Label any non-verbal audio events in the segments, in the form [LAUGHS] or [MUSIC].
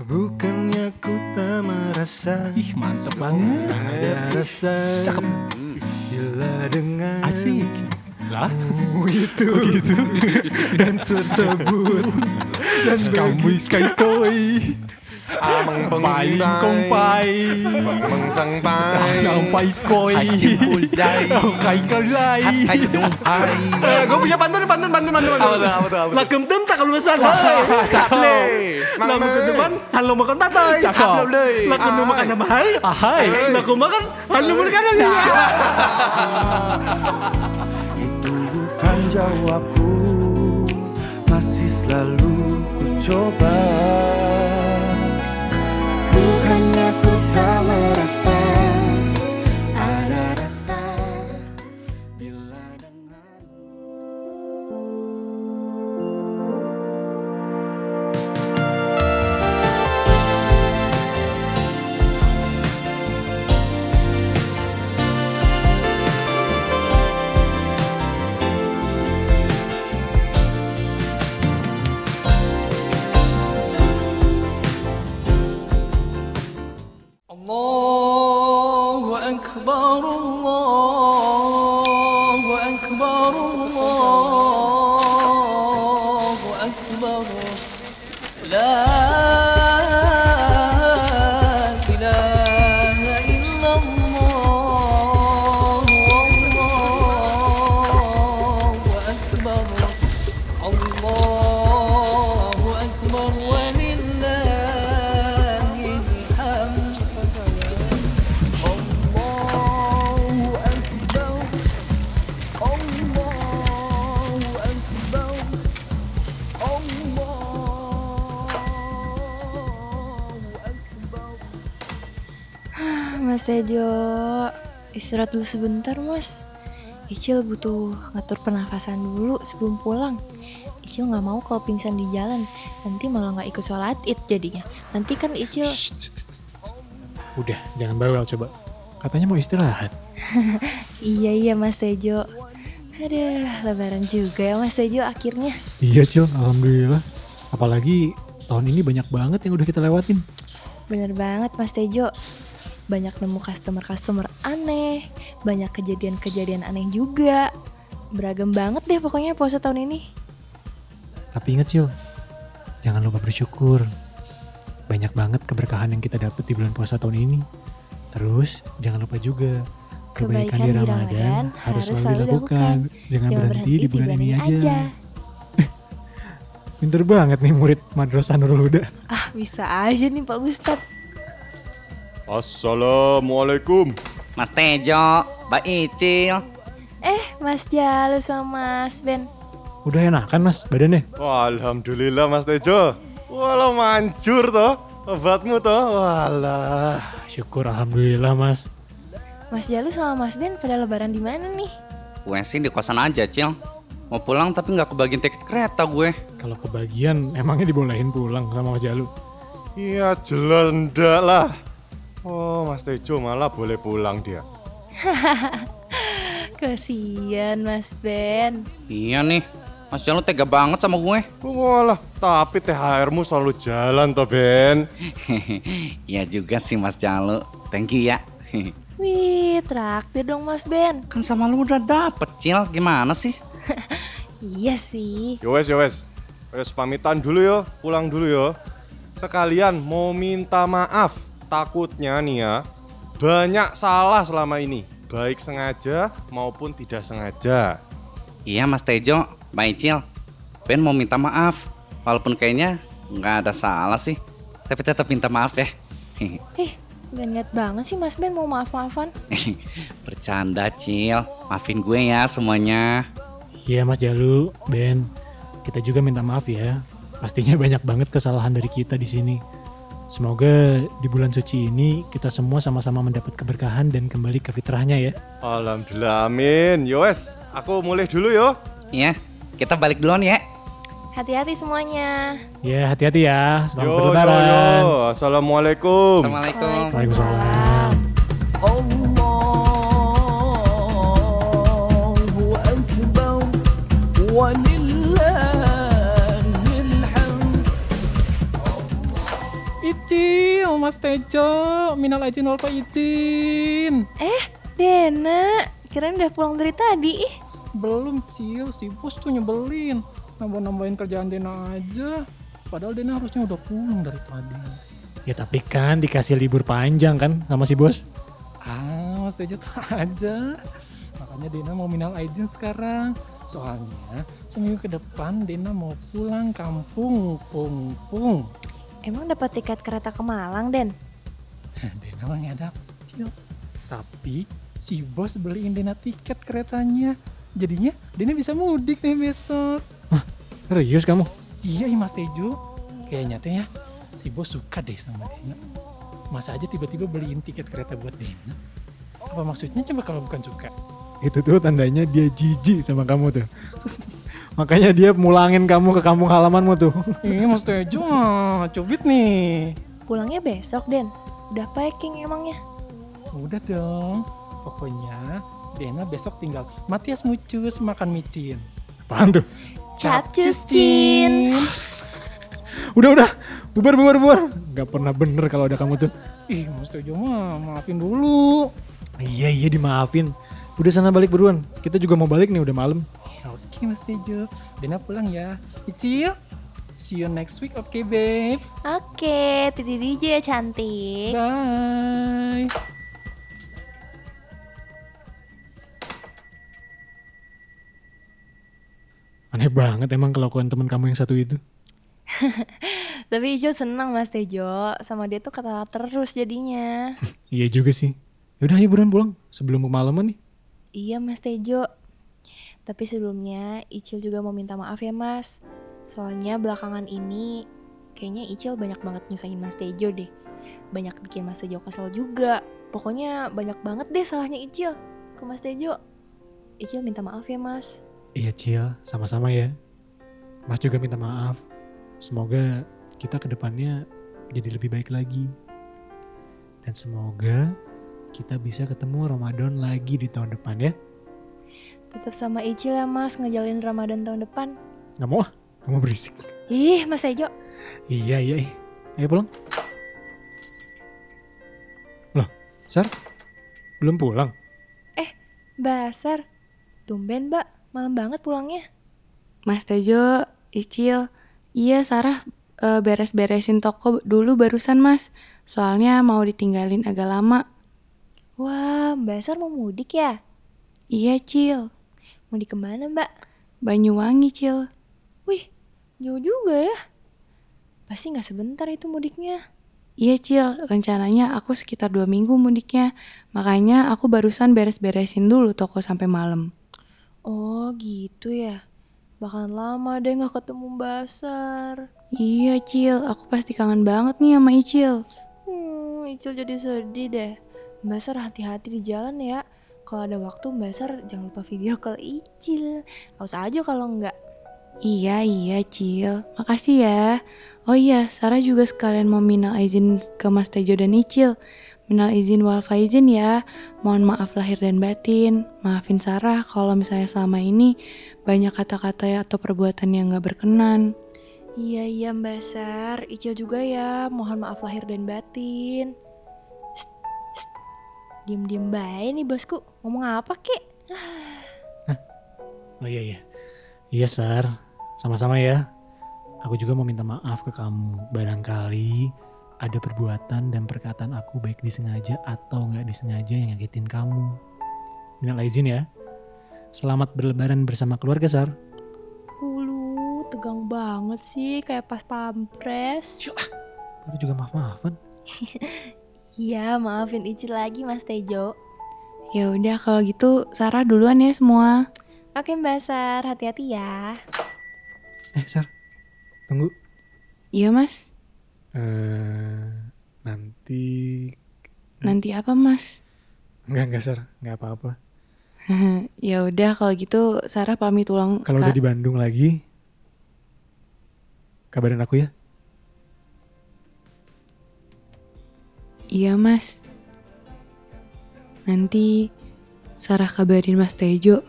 Bukannya ku tak merasa Ih mantep banget. Ada rasa Cakep. Bila dengan Asik. Lah, itu gitu Dan tersebut [LAUGHS] Dan kamu sky koi. Amang Pai kong pai. Meng sang pai Ang pai skoy. Pulday Ang kai kalay. dung pai Eh, gue punya pantun, pantun, pantun, pantun. Apa tuh, apa tuh? Lagam tem tak lulusan. Cakep. Lagu ke depan, halo makan tatai. Cakep. Lagu nu makan nama hai. Ahai. Lagu makan, halo makan nama Itu bukan jawabku Masih selalu ku coba أكبر الله Mas Tejo, istirahat dulu sebentar mas. Icil butuh ngatur pernafasan dulu sebelum pulang. Icil nggak mau kalau pingsan di jalan. Nanti malah nggak ikut sholat id jadinya. Nanti kan Icil Udah, jangan bawel coba. Katanya mau istirahat. [LAUGHS] Iya iya Mas Tejo. Aduh, lebaran juga ya Mas Tejo akhirnya. Iya Cil, alhamdulillah. Apalagi tahun ini banyak banget yang udah kita lewatin. Bener banget Mas Tejo Banyak nemu customer-customer aneh Banyak kejadian-kejadian aneh juga Beragam banget deh pokoknya puasa tahun ini Tapi ingat Cil, jangan lupa bersyukur. Banyak banget keberkahan yang kita dapat di bulan puasa tahun ini. Terus jangan lupa juga kebaikan, di Ramadan, harus selalu dilakukan. Jangan berhenti di bulan, ini aja. [LAUGHS] Pinter banget nih murid Madrasah Nurul Huda. Ah bisa aja nih Pak Ustadz Assalamualaikum Mas Tejo, Mbak Icil. Eh Mas Jalu sama Mas Ben Udah enakan mas badannya? Alhamdulillah Mas Tejo Walau manjur toh Obatmu toh Walah Syukur alhamdulillah mas. Mas Jalu sama Mas Ben pada lebaran di mana nih? Gue sih di kosan aja, Cil. Mau pulang tapi nggak kebagian tiket kereta gue. Kalau kebagian emangnya dibolehin pulang sama Mas Jalu? Iya jelas ndak lah Oh Mas Tejo malah boleh pulang dia [LAUGHS] Kasian Mas Ben Iya nih, Mas Jalu tega banget sama gue. Walah tapi THR-mu selalu jalan toh Ben [LAUGHS] Iya juga sih Mas Jalu. Thank you ya. [LAUGHS] Wih traktir dong Mas Ben kan sama lu udah dapet, Cil. Gimana sih? Iya sih Yowes yowes Wes pamitan dulu yo Pulang dulu yo Sekalian mau minta maaf Takutnya nih ya Banyak salah selama ini Baik sengaja maupun tidak sengaja Iya Mas Tejo, Mbak Icil. Ben mau minta maaf. Walaupun kayaknya nggak ada salah sih. Tapi tetap minta maaf ya. [LAUGHS] Eh gak niat banget sih Mas Ben mau maaf-maafan [LAUGHS] Bercanda, Cil. Maafin gue ya semuanya. Iya Mas Jalu, Ben. Kita juga minta maaf ya. Pastinya [LAUGHS] banyak banget kesalahan dari kita di sini. Semoga di bulan suci ini kita semua sama-sama mendapat keberkahan dan kembali ke fitrahnya ya. Alhamdulillah amin Yowes Aku mulai dulu yo Iya, kita balik duluan ya. Hati-hati semuanya Ya hati-hati ya. Selamat Yo yo berlebaran. yo Assalamualaikum Assalamualaikum. Waalaikumsalam. Mas Tejo, minal izin wal izin. Dena, kirain udah pulang dari tadi. Ih, Belum Cil, si bos tuh nyebelin. Nambah-nambahin kerjaan Dena aja. Padahal Dena harusnya udah pulang dari tadi. Ya tapi kan dikasih libur panjang kan sama si bos. Ah, Mas Tejo tuh aja. Makanya Dena mau minal izin sekarang. Soalnya seminggu ke depan Dena mau pulang kampung, pung pung. Emang dapat tiket kereta ke Malang, Den? Dena mah nggak dapet Cil. Tapi si bos beliin Dena tiket keretanya. Jadinya Dena bisa mudik nih besok. Serius kamu? Iya ih, Mas Tejo. Kayaknya teh ya si bos suka deh sama Dena. Masa aja tiba-tiba beliin tiket kereta buat Dena? Apa maksudnya coba kalau bukan suka? Itu tuh tandanya dia jijik sama kamu tuh. [LAUGHS] Makanya dia mulangin kamu ke kampung halamanmu tuh. Ih Mas Tejo mah cubit nih. Pulangnya besok, Den. Udah packing emangnya. Udah dong. Pokoknya Dena besok tinggal Matias mucus makan micin. Apaan tuh? Capcus Cin. [LAUGHS] Udah udah, bubar bubar bubar. Gak pernah bener kalau ada kamu tuh. Ih Mas Tejo mah maafin dulu. Iya iya dimaafin. Udah sana balik buruan. Kita juga mau balik nih udah malam. Oke Mas Tejo. Dena pulang ya. Icil. See you next week, oke babe. Oke, Titi DJ ya cantik. Bye. Aneh banget emang kelakuan teman kamu yang satu itu. [LAUGHS] Tapi Ijul senang Mas Tejo. Sama dia tuh kata terus jadinya. [LAUGHS] Iya juga sih. Yaudah ayo buruan pulang sebelum kemalaman nih. Iya Mas Tejo. Tapi sebelumnya Icil juga mau minta maaf ya Mas. Soalnya belakangan ini kayaknya Icil banyak banget nyusahin Mas Tejo deh. Banyak bikin Mas Tejo kesel juga. Pokoknya banyak banget deh salahnya Icil ke Mas Tejo. Icil minta maaf ya Mas. Iya Cil, sama-sama ya. Mas juga minta maaf. Semoga kita ke depannya jadi lebih baik lagi. Dan semoga kita bisa ketemu Ramadan lagi di tahun depan ya. Tetap sama Icil ya Mas ngejalin Ramadan tahun depan. Gak mau ah, kamu berisik. Ih Mas Tejo. Iya iya, ih. ayo pulang. Loh, Sar, belum pulang? Basar. Tumben mbak, malam banget pulangnya. Mas Tejo, Icil, iya Sarah eh, beres-beresin toko dulu barusan mas. Soalnya mau ditinggalin agak lama. Wah, Mbak Sar mau mudik ya? Iya Cil, Mudik ke mana mbak? Banyuwangi Cil. Wih, jauh juga ya. Pasti nggak sebentar itu mudiknya. Iya Cil, rencananya aku sekitar dua minggu mudiknya. Makanya aku barusan beres-beresin dulu toko sampai malam. Oh gitu ya. Bakalan lama deh nggak ketemu Basar. Iya Cil, aku pasti kangen banget nih sama Icil. Hmm, Icil jadi sedih deh. Basar hati-hati di jalan ya. Kalau ada waktu Basar jangan lupa video call Icil. Awas aja kalau nggak. Iya iya Cil, makasih ya. Oh iya, Sarah juga sekalian mau minal izin ke Mas Tejo dan Icil. Minal izin wal faizin ya. Mohon maaf lahir dan batin. Maafin Sarah kalau misalnya selama ini banyak kata-kata atau perbuatan yang gak berkenan. Iya iya Mbak Sar, Icil juga ya. Mohon maaf lahir dan batin. Diem-diem baik nih bosku. Ngomong apa kek? Oh iya iya. Iya Sar, sama-sama ya. Aku juga mau minta maaf ke kamu. Barangkali ada perbuatan dan perkataan aku baik disengaja atau nggak disengaja yang nyakitin kamu. Minal izin ya. Selamat berlebaran bersama keluarga Sar. Ulu, tegang banget sih kayak pas pampres. Baru juga maaf-maafan. [LAUGHS] Iya, maafin Icil lagi Mas Tejo. Ya udah kalau gitu Sarah duluan ya semua. Oke Mbak Sar, hati-hati ya. Eh Sar, tunggu. Iya mas. eh nanti Nanti apa mas? Enggak, enggak Sar, enggak apa-apa. [LAUGHS] ya udah kalau gitu Sarah pamit ulang. Kalau udah di Bandung lagi, kabarin aku ya. Iya mas. Nanti Sarah kabarin Mas Tejo.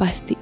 Pasti